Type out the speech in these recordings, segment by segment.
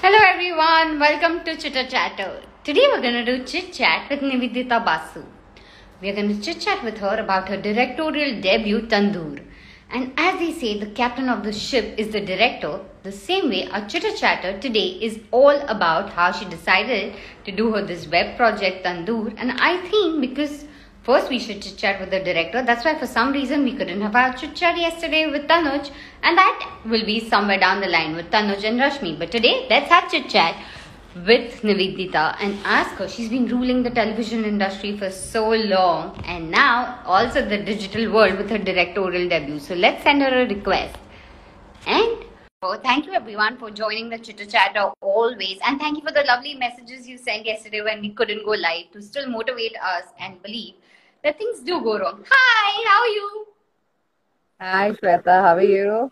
Hello everyone, welcome to Chitter Chatter. Today we're gonna do chit chat with Nivedita Basu. We're gonna chit chat with her about her directorial debut Tandoor. And as they say, the captain of the ship is the director. The same way, our chitter chatter today is all about how she decided to do her this web project Tandoor. And I think because First, we should chit chat with the director. That's why, for some reason, we couldn't have our chit chat yesterday with Tanuj, and that will be somewhere down the line with Tanuj and Rashmi. But today, let's have chit chat with Nivedita and ask her. She's been ruling the television industry for so long, and now also the digital world with her directorial debut. So let's send her a request. And Oh, thank you everyone for joining the chitter chatter always. And thank you for the lovely messages you sent yesterday when we couldn't go live to still motivate us and believe that things do go wrong. Hi, how are you? Hi, Shweta. How are you?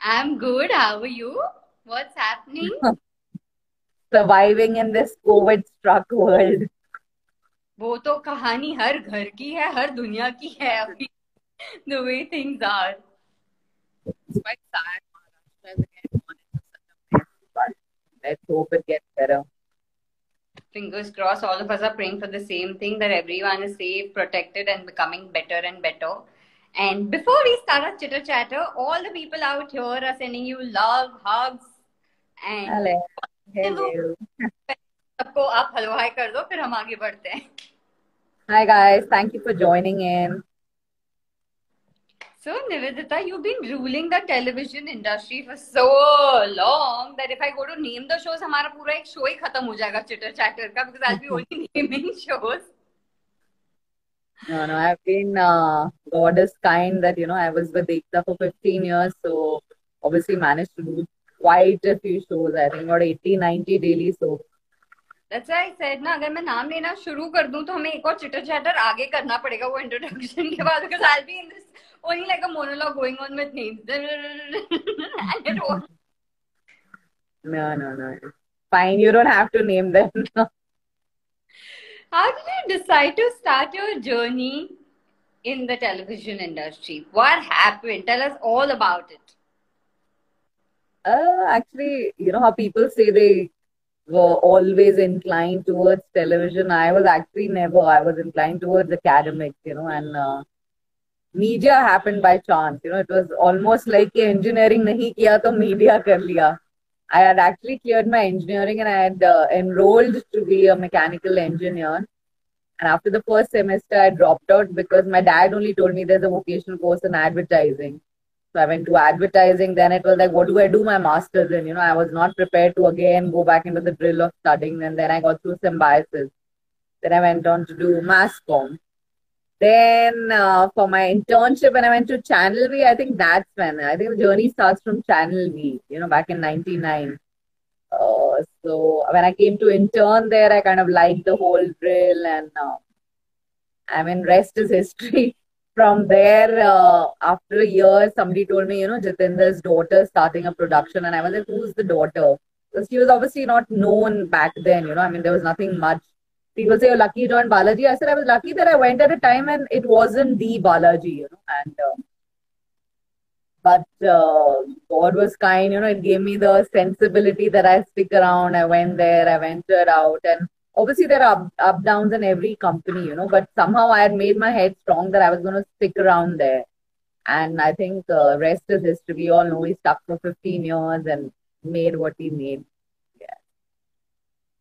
I'm good. How are you? What's happening? Surviving in this COVID struck world. वो तो कहानी हर घर की है हर दुनिया की है अभी the way things are It's quite sad. Maharashtra is again gone into such a mess, but let's hope it gets better. fingers crossed all of us are praying for the same thing that everyone is safe protected and becoming better and better and before we start our chitter chatter all the people out here are sending you love hugs and Hello. Hello. सबको आप हलवाई कर दो फिर हम आगे बढ़ते हैं Hi, guys. Thank you for joining in. So, Nivedita, you've been ruling the television industry for so long that if I go to name the shows, हमारा पूरा एक show ही खत्म हो जाएगा chitter chatter का because I'll be only naming shows. No, no, I've been, uh, God is kind that, you know, I was with Ekta for 15 years, so obviously managed to do quite a few shows. I think about 80, 90 daily soaps. That's why I said ना अगर मैं नाम लेना शुरू कर दूँ तो हमें एक और चिटर चैटर आगे करना पड़ेगा वो इंट्रोडक्शन के बाद because I'll be in this only like a monologue going on with names and it won't No, no, no. Fine, you don't have to name them. How did you decide to start your journey in the television industry? What happened? Tell us all about it. Uh, actually, you know how people say they were always inclined towards television. I was actually never. I was inclined towards academics, you know, and uh, media happened by chance you know it was almost like engineering nahi kiya to media kar liya. I had actually cleared my engineering and i had uh, enrolled to be a mechanical engineer. And after the first semester i dropped out because my dad only told me there's a vocational course in advertising. So i went to advertising. Then it was like what do i do my masters in? You know i was not prepared to again go back into the drill of studying. And then i got through symbiosis then i went on to do mass comm. Then uh, for my internship, when I went to Channel V, I think that's when I think the journey starts from Channel V. You know, back in '99. Uh, so when I came to intern there, I kind of liked the whole drill, and uh, I mean, rest is history. From there, uh, after a year, somebody told me, you know, Jeetendra's daughter starting a production, and I was like, who's the daughter? Because she was obviously not known back then, you know. I mean, there was nothing much. People say, oh, lucky you joined Balaji. I said, I was lucky that I went at a time and it wasn't the Balaji, you know. And uh, but uh, God was kind, you know, it gave me the sensibility that I stick around. I went there, I ventured out, and obviously there are up, up downs in every company, you know, but somehow I had made my head strong that I was going to stick around there. And I think uh, rest is history. We all know he stuck for 15 years and made what he made.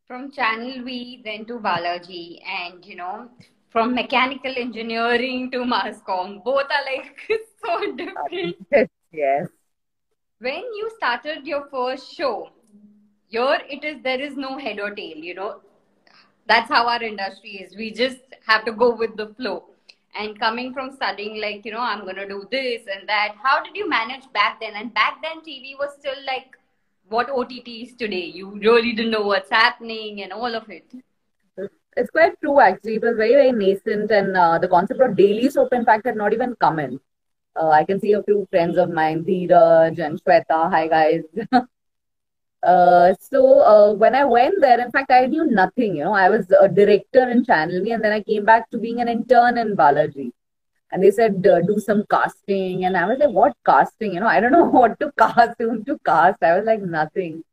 From Channel V, then to Balaji, and you know, from mechanical engineering to mass comm, both are like so different. yes. When you started your first show, here it is there is no head or tail, you know. That's how our industry is. We just have to go with the flow. And coming from studying, like, you know, I'm gonna do this and that. How did you manage back then? And back then TV was still like what OTT is today. You really didn't know what's happening and all of it. It's quite true, actually. It was very, very nascent, and uh, the concept of daily soap, in fact, had not even come in. Uh, I can see a few friends of mine, Dheeraj and Shweta. Hi, guys. uh, so uh, when I went there, in fact, I knew nothing. You know, I was a director in Channel V, and then I came back to being an intern in Balaji. And they said, uh, do some casting. And I was like, what casting? You know, I don't know what to cast, whom to cast. I was like, nothing.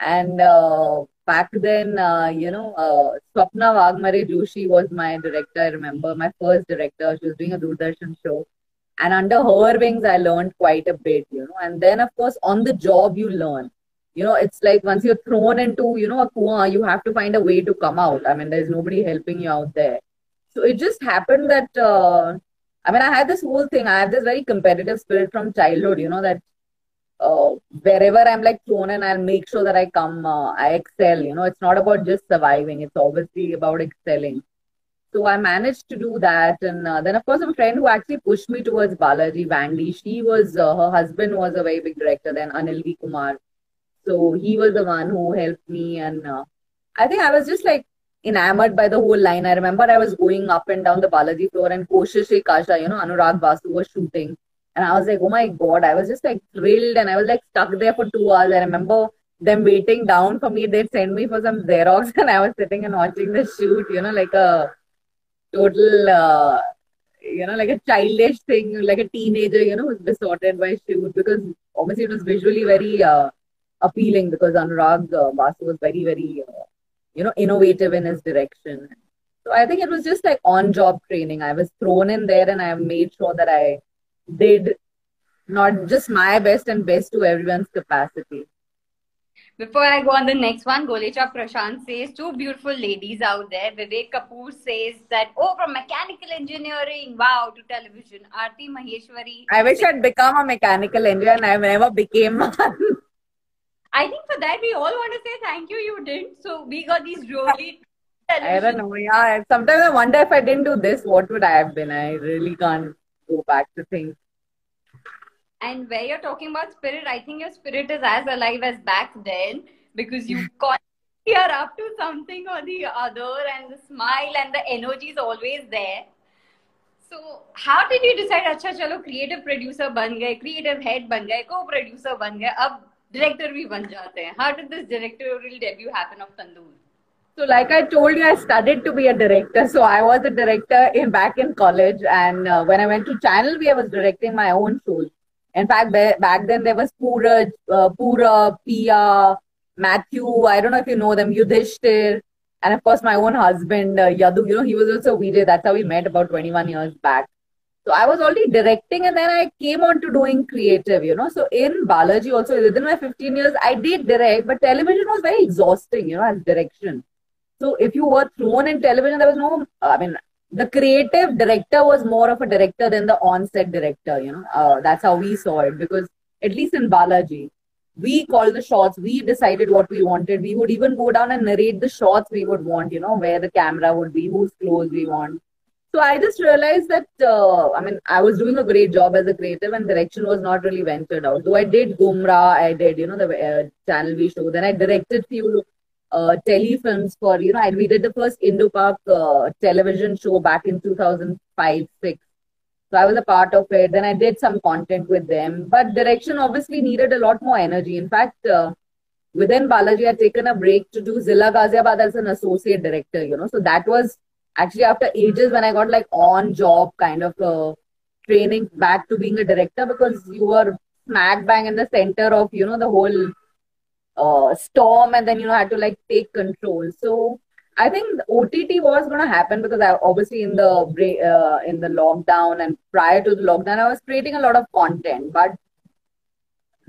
And uh, back then, uh, you know, uh, Swapna Waghmare Joshi was my director. I remember my first director. She was doing a Doordarshan show. And under her wings, I learned quite a bit, you know. And then, of course, on the job, you learn. You know, it's like once you're thrown into, you know, a kuha, you have to find a way to come out. I mean, there's nobody helping you out there. So it just happened that, uh, I mean, I had this whole thing. I have this very competitive spirit from childhood, you know, that uh, wherever I'm like thrown in, I'll make sure that I come, uh, I excel. You know, it's not about just surviving, it's obviously about excelling. So I managed to do that. And uh, then, of course, a friend who actually pushed me towards Balaji, Vandy, she was, uh, her husband was a very big director then, Anil V. Kumar. So he was the one who helped me. And uh, I think I was just like enamored by the whole line. I remember I was going up and down the Balaji floor and Koshish Ek Aasha, you know, Anurag Basu was shooting. And I was like, oh my God, I was just like thrilled and I was like stuck there for two hours. I remember them waiting down for me. They'd send me for some Xerox and I was sitting and watching the shoot, you know, like a total, uh, you know, like a childish thing, like a teenager, you know, who's besotted by shoot because obviously it was visually very uh, appealing because Anurag uh, Basu was very, very, uh, you know, innovative in his direction. So I think it was just like on job training. I was thrown in there and I made sure that I did not just my best and best to everyone's capacity. Before I go on the next one, Golecha Prashant says two beautiful ladies out there. Vivek Kapoor says that, oh, from mechanical engineering, wow, to television. Aarti Maheshwari. I wish I'd become a mechanical engineer and I never became one. I think for that, we all want to say thank you, you didn't. So we got these really. I don't know. Yeah, sometimes I wonder if I didn't do this, what would I have been? I really can't go back to things. And where you're talking about spirit, I think your spirit is as alive as back then because you got you're up to something or the other, and the smile and the energy is always there. So, how did you decide? अच्छा चलो creative producer बन गए, creative head बन गए, co-producer बन गए, अब director भी बन जाते हैं. How did this directorial debut happen of Tandoor? So, like I told you, I studied to be a director. So I was a director in back in college, and uh, when I went to Channel V, I was directing my own shows. In fact, back then there was Pura, uh, Pura, Pia, Matthew. I don't know if you know them, Yudhishthir, and of course my own husband uh, Yadu. You know, he was also VJ. That's how we met about 21 years back. So I was already directing, and then I came on to doing creative. You know, so in Balaji also within my 15 years, I did direct, but television was very exhausting. You know, as direction so if you were thrown in television, there was no, I mean, the creative director was more of a director than the on-set director, you know. Uh, that's how we saw it because at least in Balaji, we called the shots, we decided what we wanted. We would even go down and narrate the shots we would want, you know, where the camera would be, whose clothes we want. So I just realized that, uh, I mean, I was doing a great job as a creative and direction was not really ventured out. Though I did Gumrah, I did, you know, the uh, Channel V show. Then I directed few uh, telefilms for, you know, I, we did the first Indo Pak uh, television show back in 2005 6. So I was a part of it. Then I did some content with them. But direction obviously needed a lot more energy. In fact, uh, within Balaji, I had taken a break to do Zilla Ghaziabad as an associate director, you know. So that was actually after ages when I got like on job kind of uh, training back to being a director because you were smack bang in the center of, you know, the whole uh, storm and then you know had to like take control. So i think ott was going to happen because i obviously in the uh, in the lockdown and prior to the lockdown i was creating a lot of content. But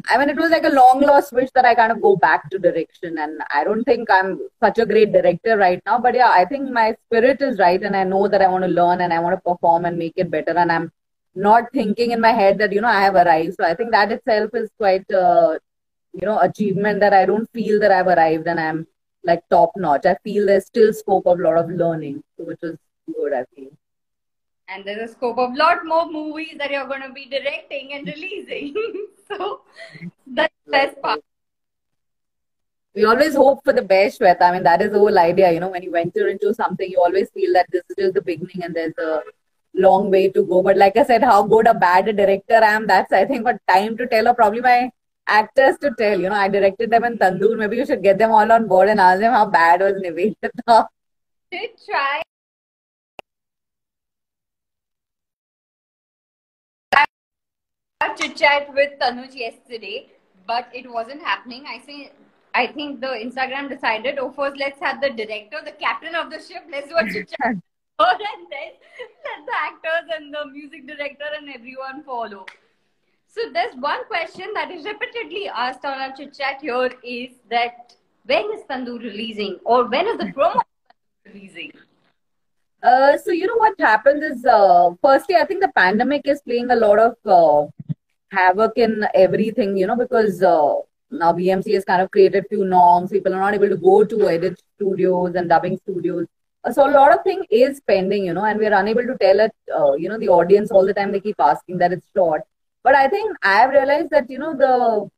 i mean it was like a long lost wish that i kind of go back to direction and i don't think i'm such a great director right now but yeah i think my spirit is right and i know that i want to learn and i want to perform and make it better and i'm not thinking in my head that you know i have arrived so i think that itself is quite uh, you know achievement that I don't feel that I've arrived and I'm like top notch. I feel there's still scope of a lot of learning, which is good. I feel. And there's a scope of lot more movies that you're going to be directing and releasing. so that's the best part. We always hope for the best, Shweta. I mean, that is the whole idea. You know, when you venture into something, you always feel that this is just the beginning and there's a long way to go. But like I said, how good or bad a director I am, that's I think what time to tell, or probably my actors to tell. You know, I directed them in Tandoor. Maybe you should get them all on board and ask them how bad was Nivedita. Did try. Chit chat with Tanuj yesterday, but it wasn't happening. I say I think the Instagram decided, oh, first let's have the director, the captain of the ship, let's do a chit chat. and then let the actors and the music director and everyone follow. So there's one question that is repeatedly asked on our chit chat here is that when is Tandoor releasing or when is the promo releasing? Uh, so you know what happens is, uh, firstly, I think the pandemic is playing a lot of uh, havoc in everything. You know, because uh, now BMC has kind of created few norms. People are not able to go to edit studios and dubbing studios. Uh, so a lot of thing is pending. You know, and we're unable to tell it. Uh, you know, the audience all the time they keep asking that it's short. But I think I have realized that you know the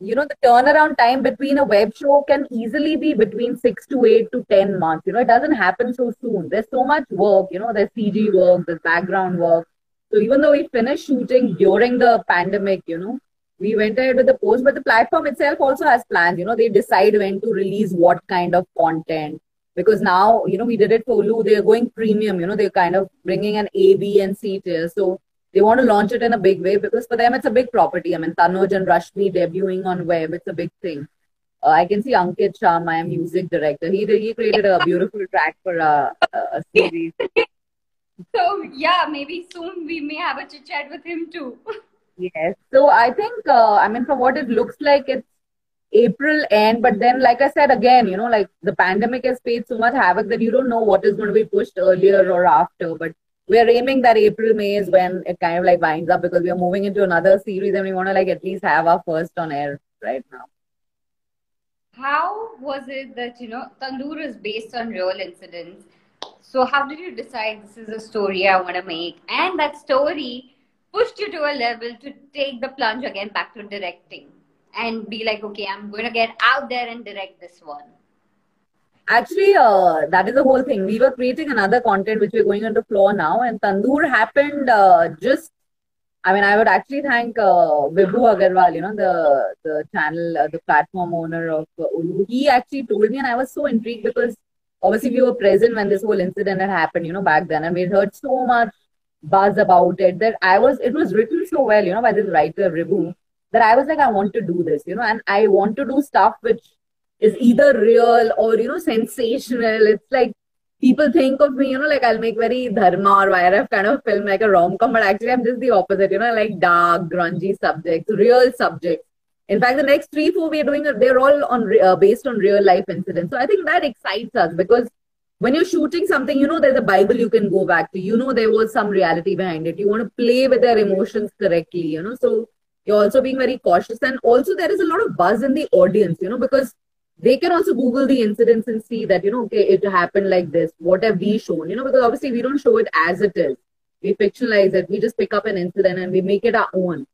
you know, the turnaround time between a web show can easily be between six to eight to 10 months. You know, it doesn't happen so soon. There's so much work, you know, there's CG work, there's background work. So even though we finished shooting during the pandemic, you know, we went ahead with the post, but the platform itself also has plans. You know, they decide when to release what kind of content. Because now, you know, we did it for Ullu, they're going premium, you know, they're kind of bringing an A, B, and C tier. So they want to launch it in a big way because for them it's a big property. I mean, Tanuj and Rashmi debuting on web, it's a big thing. Uh, I can see Ankit Shah, my music director. He he created a beautiful track for a, a series. So yeah, maybe soon we may have a chit chat with him too. Yes. So I think uh, I mean from what it looks like it's April end, but then like I said again, you know, like the pandemic has paid so much havoc that you don't know what is going to be pushed earlier or after. But we're aiming that April, May is when it kind of like winds up because we are moving into another series and we want to like at least have our first on air right now. How was it that, you know, Tandoor is based on real incidents? So, how did you decide this is a story I want to make? And that story pushed you to a level to take the plunge again back to directing and be like, okay, I'm going to get out there and direct this one. Actually, uh, that is the whole thing. We were creating another content which we're going on to floor now, and Tandoor happened uh, just. I mean, I would actually thank uh, Vibhu Agarwal, you know, the the channel, uh, the platform owner of uh, Ullu. He actually told me, and I was so intrigued because obviously we were present when this whole incident had happened, you know, back then, and we heard so much buzz about it that I was. It was written so well, you know, by this writer Vibhu, that I was like, I want to do this, you know, and I want to do stuff which is either real or you know sensational. It's like people think of me, you know, like I'll make very dharma or YRF kind of film, like a rom com, but actually I'm just the opposite, you know, like dark, grungy subjects, real subjects. In fact, the next three, four we're doing, they're all on uh, based on real life incidents. So I think that excites us because when you're shooting something, you know, there's a Bible you can go back to. You know, there was some reality behind it. You want to play with their emotions correctly, you know. So you're also being very cautious, and also there is a lot of buzz in the audience, you know, because they can also google the incidents and see that you know okay it happened like this. What have we shown? You know because obviously we don't show it as it is. We fictionalize it. We just pick up an incident and we make it our own.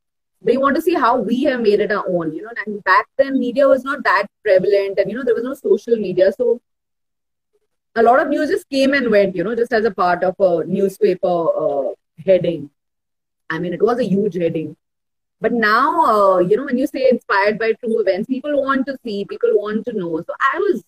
They want to see how we have made it our own you know and back then media was not that prevalent and you know there was no social media. So a lot of news just came and went you know just as a part of a newspaper uh, heading. I mean it was a huge heading but now, uh, you know, when you say inspired by true events, people want to see, people want to know. So I was,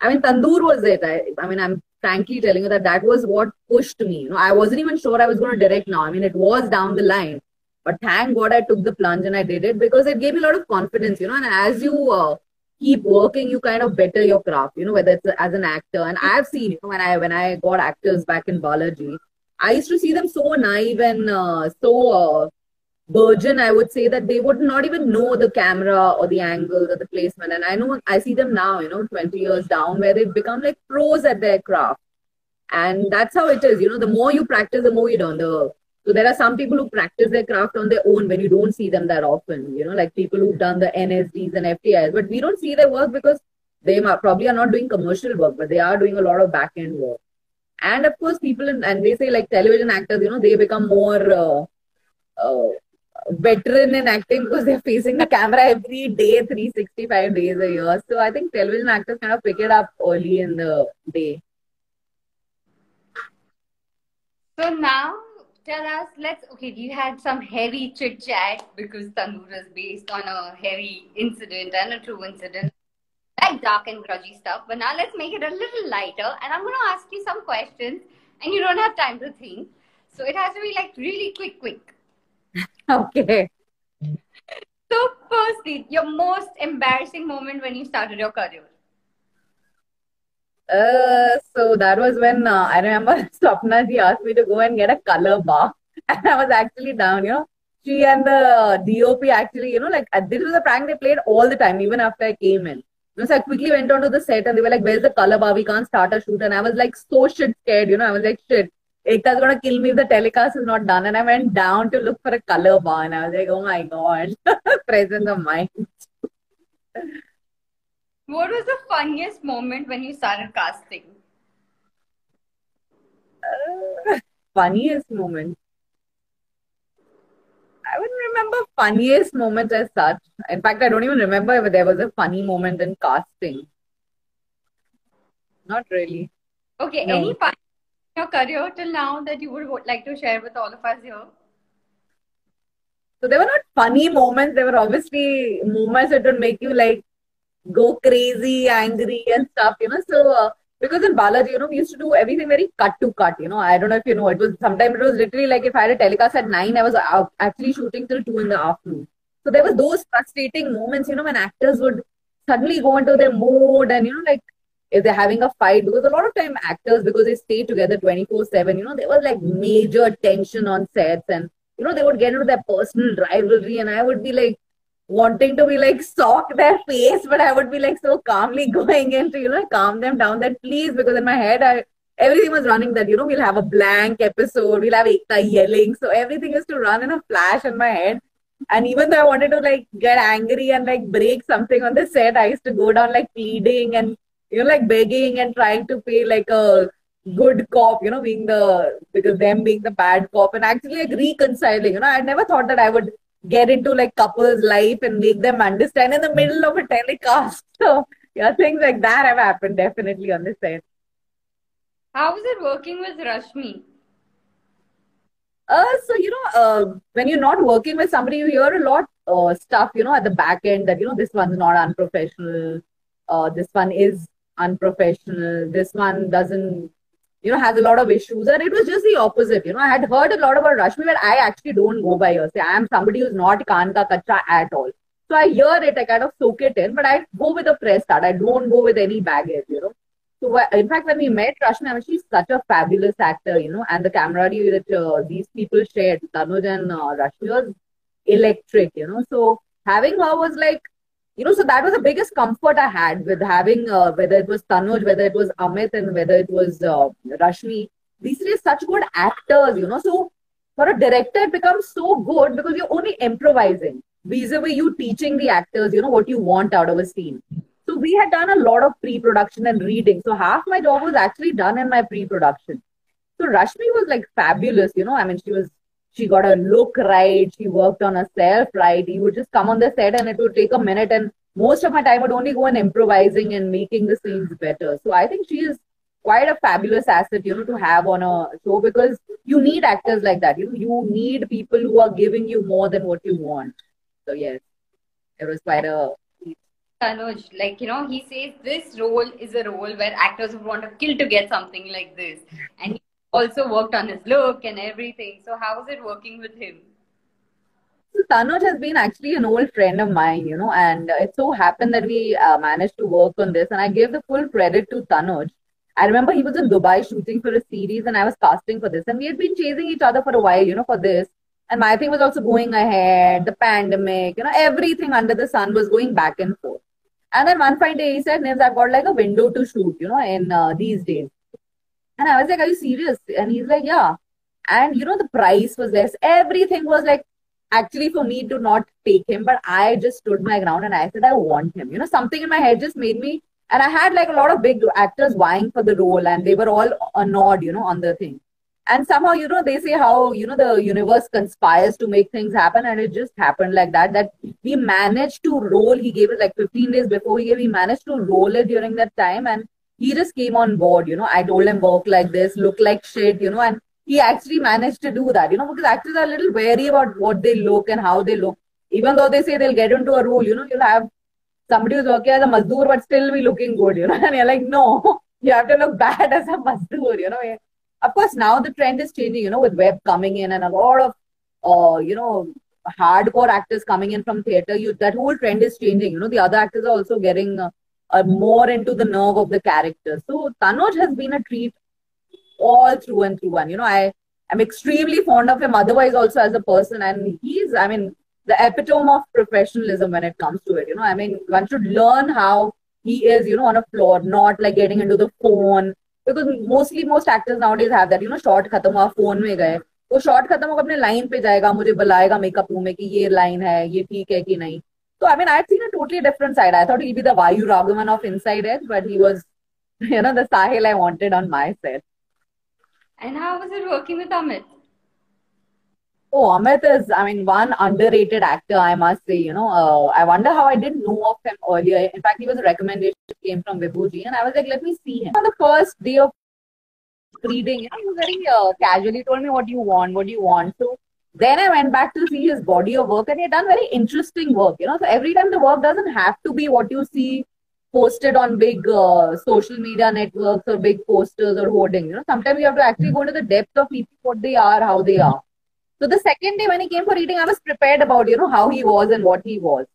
I mean, Tandoor was it. I, I mean, I'm frankly telling you that that was what pushed me. You know, I wasn't even sure I was going to direct now. I mean, it was down the line. But thank God I took the plunge and I did it because it gave me a lot of confidence, you know. And as you uh, keep working, you kind of better your craft, you know, whether it's as an actor. And I've seen, you know, when I when I got actors back in Balaji, I used to see them so naive and uh, so uh, virgin, I would say that they would not even know the camera or the angle or the placement. And I know I see them now, you know, 20 years down, where they've become like pros at their craft. And that's how it is. You know, the more you practice, the more you learn. The so there are some people who practice their craft on their own when you don't see them that often. You know, like people who've done the NSDs and FTIs, but we don't see their work because they probably are not doing commercial work, but they are doing a lot of back end work. And of course, people in, and they say like television actors, you know, they become more uh, uh, veteran in acting because they're facing the camera every day, 365 days a year. So I think television actors kind of pick it up early in the day. So now tell us, let's okay, you had some heavy chit chat because Tandoor is based on a heavy incident and a true incident, like dark and grudgy stuff. But now let's make it a little lighter, and I'm gonna ask you some questions, and you don't have time to think. So it has to be like really quick, quick. okay. So, firstly, your most embarrassing moment when you started your career. Uh, so that was when uh, I remember Swapna ji asked me to go and get a color bar, and I was actually down. You know, she and the DOP actually, you know, like uh, this was a prank they played all the time, even after I came in. So I quickly went onto the set and they were like, "Where's the color bar? We can't start a shoot." And I was like, so shit scared. You know, I was like, "Shit, Ekta's gonna kill me if the telecast is not done." And I went down to look for a color bar, and I was like, "Oh my god, presence of mind." What was the funniest moment when you started casting? Uh, funniest moment. I wouldn't remember funniest moment as such. In fact, I don't even remember if there was a funny moment in casting. Not really. Okay, No. any part your career till now that you would like to share with all of us here? So there were not funny moments. There were obviously moments that would make you like go crazy, angry, and stuff. You know. So uh, because in Balaji, you know, we used to do everything very cut to cut. You know, I don't know if you know. It was sometimes it was literally like if I had a telecast at nine, I was out, actually shooting till two in the afternoon. So there were those frustrating moments. You know, when actors would suddenly go into their mood and you know like if they're having a fight because a lot of time actors because they stay together 24 7 you know there was like major tension on sets and you know they would get into their personal rivalry and i would be like wanting to be like sock their face but i would be like so calmly going in to you know calm them down that please because in my head i everything was running that you know we'll have a blank episode we'll have Ekta yelling so everything used to run in a flash in my head. And even though I wanted to like get angry and like break something on the set, I used to go down like pleading and you know like begging and trying to pay like a good cop, you know, being the because them being the bad cop and actually like reconciling. You know, I never thought that I would get into like couples' life and make them understand in the middle of a telecast. So yeah, things like that have happened definitely on this set. How was it working with Rashmi? Uh, so you know, uh, when you're not working with somebody, you hear a lot uh, stuff, you know, at the back end that you know this one's not unprofessional, uh, this one is unprofessional, this one doesn't, you know, has a lot of issues, and it was just the opposite. You know, I had heard a lot about Rashmi, but I actually don't go by her. Say, I am somebody who's not kaan ka kacha at all. So I hear it, I kind of soak it in, but I go with a fresh start. I don't go with any baggage, you know. So, in fact, when we met Rashmi, I mean, she's such a fabulous actor, you know, and the camaraderie that uh, these people shared, Tanuj and uh, Rashmi, was electric, you know. So, having her was like, you know, so that was the biggest comfort I had with having, uh, whether it was Tanuj, whether it was Amit, and whether it was uh, Rashmi. These are such good actors, you know. So, for a director, it becomes so good because you're only improvising vis-a-vis you teaching the actors, you know, what you want out of a scene. So we had done a lot of pre-production and reading. So half my job was actually done in my pre-production. So Rashmi was like fabulous, you know. I mean, she was she got a look right, she worked on herself right. You would just come on the set and it would take a minute and most of my time would only go in improvising and making the scenes better. So I think she is quite a fabulous asset, you know, to have on a show because you need actors like that. You know, you need people who are giving you more than what you want. So yes, it was quite a Tanuj, like you know, he says this role is a role where actors would want to kill to get something like this, and he also worked on his look and everything. So how is it working with him? So Tanuj has been actually an old friend of mine, you know, and it so happened that we uh, managed to work on this, and I give the full credit to Tanuj. I remember he was in Dubai shooting for a series, and I was casting for this, and we had been chasing each other for a while, you know, for this. And my thing was also going ahead, the pandemic, you know, everything under the sun was going back and forth. And then one fine day he said, Nibs, I've got like a window to shoot, you know, in uh, these days. And I was like, Are you serious? And he's like, Yeah. And you know, the price was less. Everything was like actually for me to not take him, but I just stood my ground and I said, I want him. You know, something in my head just made me and I had like a lot of big actors vying for the role and they were all a nod, you know, on the thing. And somehow, you know, they say how, you know, the universe conspires to make things happen. And it just happened like that, that we managed to roll. He gave it like 15 days before he gave, we managed to roll it during that time. And he just came on board, you know. I told him work like this, look like shit, you know, and he actually managed to do that, you know, because actors are a little wary about what they look and how they look. Even though they say they'll get into a role, you know, you'll have somebody who's working as a mazdoor but still be looking good, you know. And you're like, no, you have to look bad as a mazdoor, you know. Of course, now the trend is changing, you know, with web coming in and a lot of, uh, you know, hardcore actors coming in from theater, you that whole trend is changing. You know, the other actors are also getting uh, uh, more into the nerve of the character. So Tanuj has been a treat all through and through. And you know, I am extremely fond of him. Otherwise, also as a person, and he's, I mean, the epitome of professionalism when it comes to it. You know, I mean, one should learn how he is, you know, on a floor, not like getting into the phone. Because mostly most actors nowadays have that, you know, short khatam hua phone mein gaye. वो short खत्म होगा अपने line पे जाएगा मुझे बुलाएगा makeup room में कि ये लाइन है ये ठीक है कि नहीं So I mean, I had seen a totally different side. I thought he'd be the Vayu Raghavan of Inside Edge, but he was, you know, the Sahil I wanted on my set. And how was it working with Amit? Oh, Amit is, I mean, one underrated actor, I must say. You know, uh, I wonder how I didn't know of him earlier. In fact, he was a recommendation came from Vibhuji, and I was like, let me see him. On the first day of reading, you know, he very uh, casually told me, what do you want? What do you want? So then I went back to see his body of work, and he had done very interesting work. You know, so every time the work doesn't have to be what you see posted on big uh, social media networks or big posters or hoardings. You know, sometimes you have to actually go into the depth of people, what they are, how they are. So the second day when he came for reading, I was prepared about you know how he was and what he was.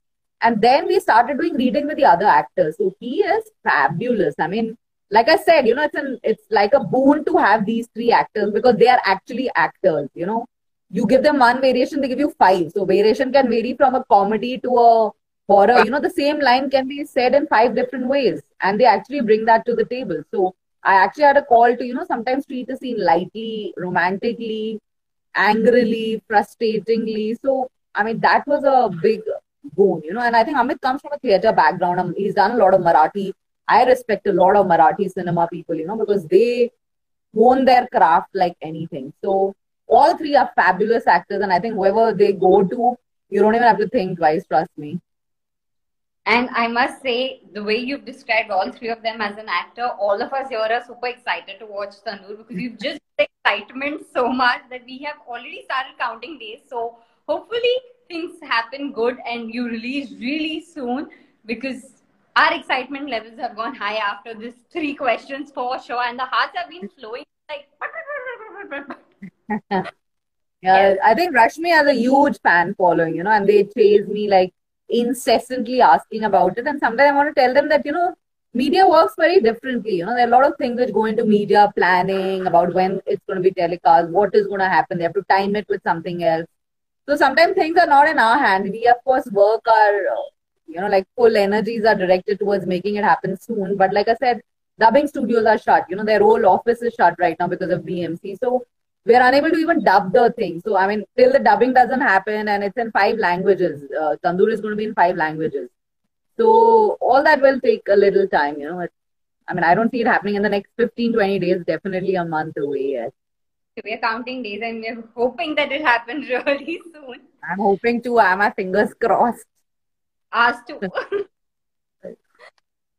And then we started doing reading with the other actors. So he is fabulous. I mean, like I said, you know, it's an it's like a boon to have these three actors because they are actually actors. You know, you give them one variation, they give you five. So variation can vary from a comedy to a horror. You know, the same line can be said in five different ways, and they actually bring that to the table. So I actually had a call to you know sometimes treat the scene lightly, romantically, angrily, frustratingly. So I mean that was a big boon, you know. And I think Amit comes from a theater background. Um, he's done a lot of Marathi I respect a lot of Marathi cinema people, you know, because they hone their craft like anything. So all three are fabulous actors, and I think whoever they go to, you don't even have to think twice. Trust me. And I must say, the way you've described all three of them as an actor, all of us here are super excited to watch Tandoor because you've just excitement so much that we have already started counting days. So hopefully things happen good and you release really soon because our excitement levels have gone high after this three questions for sure, and the hearts have been flowing like. yeah, yes. I think Rashmi has a huge fan following, you know, and they chase me like incessantly asking about it. And sometimes I want to tell them that, you know, media works very differently. You know, there are a lot of things which go into media planning about when it's going to be telecast, what is going to happen. They have to time it with something else. So sometimes things are not in our hand. We, of course, work our you know, like full energies are directed towards making it happen soon. But like I said, dubbing studios are shut. You know, their whole office is shut right now because of BMC. So we're unable to even dub the thing. So I mean, till the dubbing doesn't happen and it's in five languages, uh, Tandoor is going to be in five languages. So all that will take a little time. You know, it's, I mean, I don't see it happening in the next 15, 20 days. Definitely a month away. Yes. So we're counting days and we're hoping that it happens really soon. I'm hoping to. I have my fingers crossed us to.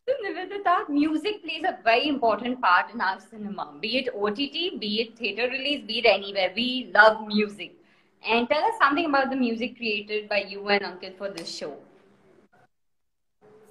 so, Nivedita, music plays a very important part in our cinema, be it OTT, be it theater release, be it anywhere. We love music. And tell us something about the music created by you and Ankit for this show.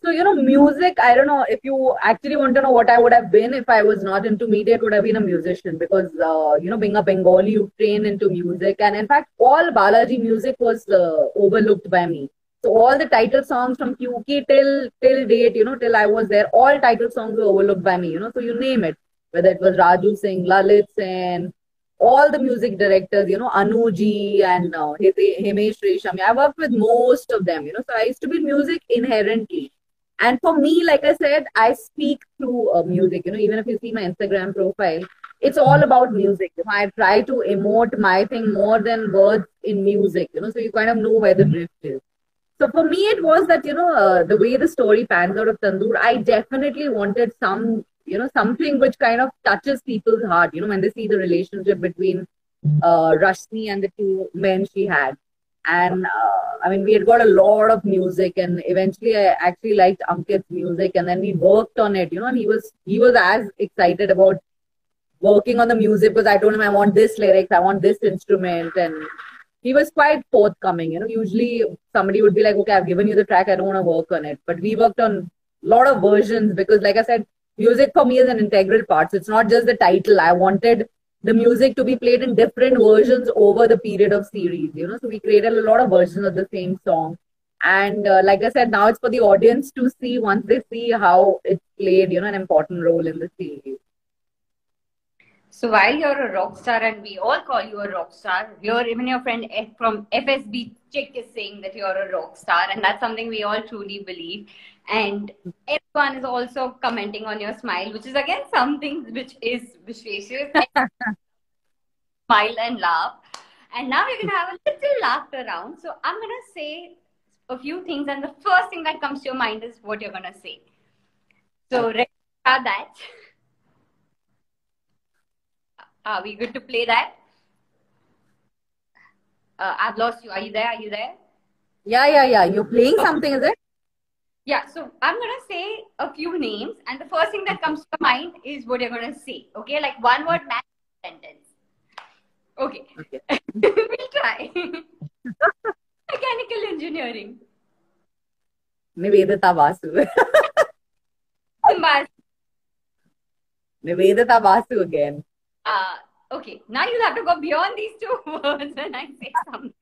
So, you know, music, I don't know if you actually want to know what I would have been if I was not into media, it would have been a musician because, uh, you know, being a Bengali, you train into music. And in fact, all Balaji music was uh, overlooked by me. So all the title songs from QK till till date, you know, till I was there, all title songs were overlooked by me, you know. So you name it, whether it was Raju Singh, Lalit Sen, all the music directors, you know, Anuji and uh, Himesh Reshammiya. I worked with most of them, you know. So I used to be music inherently. And for me, like I said, I speak through uh, music. You know, even if you see my Instagram profile, it's all about music. You know, I try to emote my thing more than words in music. You know, so you kind of know where the drift is. So for me, it was that, you know, uh, the way the story pans out of Tandoor, I definitely wanted some, you know, something which kind of touches people's heart, you know, when they see the relationship between uh, Rashmi and the two men she had. And uh, I mean, we had got a lot of music, and eventually, I actually liked Ankit's music, and then we worked on it, you know. And he was he was as excited about working on the music because I told him I want this lyrics, I want this instrument, and he was quite forthcoming. You know, usually somebody would be like, okay, I've given you the track, I don't want to work on it. But we worked on a lot of versions because, like I said, music for me is an integral part. So it's not just the title. I wanted the music to be played in different versions over the period of series. You know, so we created a lot of versions of the same song. And uh, like I said, now it's for the audience to see once they see how it's played, you know, an important role in the series. So while you're a rock star and we all call you a rock star, your even your friend F from FSB Chick is saying that you're a rock star, and that's something we all truly believe. And everyone is also commenting on your smile, which is again something which is vicious. smile and laugh. And now we're gonna have a little laughter round. So I'm gonna say a few things, and the first thing that comes to your mind is what you're gonna say. So ready that? Are we good to play that? Uh, I've lost you. Are you there? Are you there? Yeah, yeah, yeah. You're playing something, is it? Yeah, so I'm gonna say a few names, and the first thing that comes to mind is what you're gonna say. Okay, like one word match sentence. Okay, Okay. we'll try. Mechanical engineering. Nivedita Basu. Mas- Nivedita Basu again. Uh, okay, now you'll have to go beyond these two words when I say something.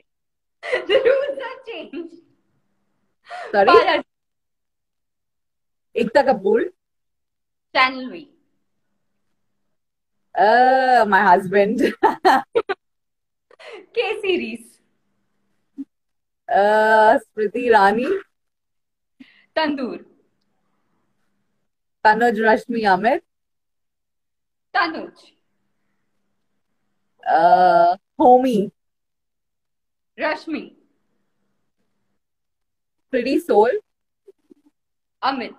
The rules have changed. Sorry? Balaji, Ekta Kapoor. Channel V. Uh, my husband. K series. uh, Smriti Irani. Tandoor. Tanuj Rashmi Amit. Tanuj. Uh, Homie. Rashmi. Pretty Soul. Amit.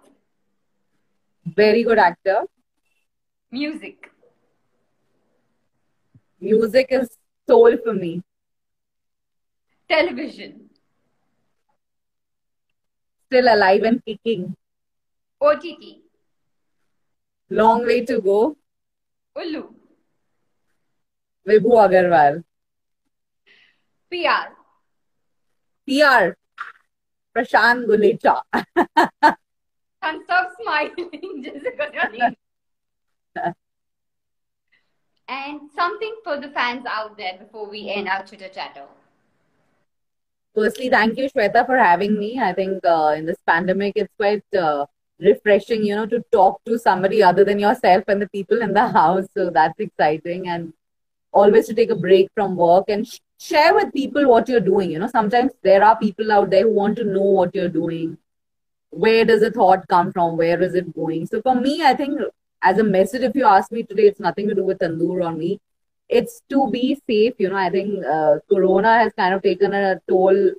Very good actor. Music. Music is soul for me. Television. Still alive and kicking. OTT. Long way to go. Ullu. Vibhu Agarwal. PR. PR. Prashant Gulecha. And stop smiling just because your name. and something for the fans out there before we end our chitter chatter. Firstly, thank you, Shweta, for having me. I think uh, in this pandemic, it's quite uh, refreshing, you know, to talk to somebody other than yourself and the people in the house. So that's exciting. And always to take a break from work and sh- share with people what you're doing. You know, sometimes there are people out there who want to know what you're doing. Where does a thought come from? Where is it going? So for me, I think as a message, if you ask me today, it's nothing to do with Tandoor or me. It's to be safe. You know, I think uh, Corona has kind of taken a toll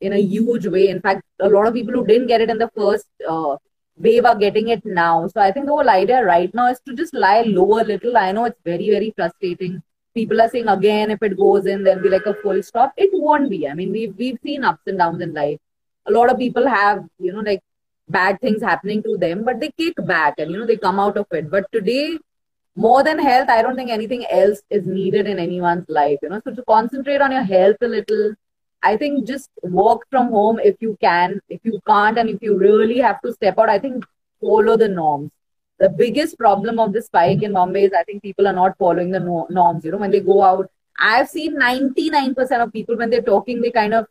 in a huge way. In fact, a lot of people who didn't get it in the first uh, wave are getting it now. So I think the whole idea right now is to just lie low a little. I know it's very, very frustrating. People are saying again, if it goes in, there'll be like a full stop. It won't be. I mean, we've we've seen ups and downs in life. A lot of people have, you know, like bad things happening to them, but they kick back and you know they come out of it. But today, more than health, I don't think anything else is needed in anyone's life. You know, so to concentrate on your health a little, I think just work from home if you can. If you can't, and if you really have to step out, I think follow the norms. The biggest problem of this spike in Bombay is I think people are not following the no- norms. You know, when they go out, I've seen 99% of people when they're talking, they kind of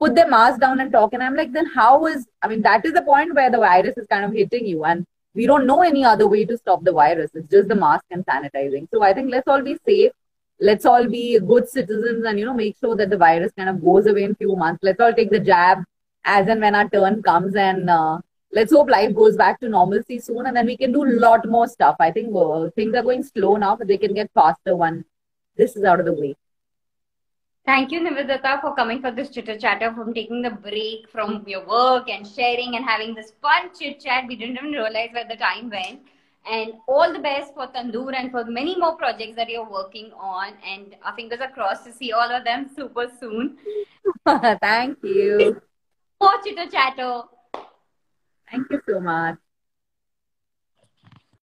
put their mask down and talk. And I'm like, then how is, I mean, that is the point where the virus is kind of hitting you. And we don't know any other way to stop the virus. It's just the mask and sanitizing. So I think let's all be safe. Let's all be good citizens and, you know, make sure that the virus kind of goes away in few months. Let's all take the jab as and when our turn comes. And uh, let's hope life goes back to normalcy soon. And then we can do a lot more stuff. I think uh, things are going slow now, but they can get faster when this is out of the way. Thank you, Nivedita, for coming for this chitter chatter, from taking the break from your work and sharing and having this fun chit chat. We didn't even realize where the time went. And all the best for Tandoor and for many more projects that you're working on. And our fingers are crossed to see all of them super soon. Thank you. More chitter chatter. Thank you so much.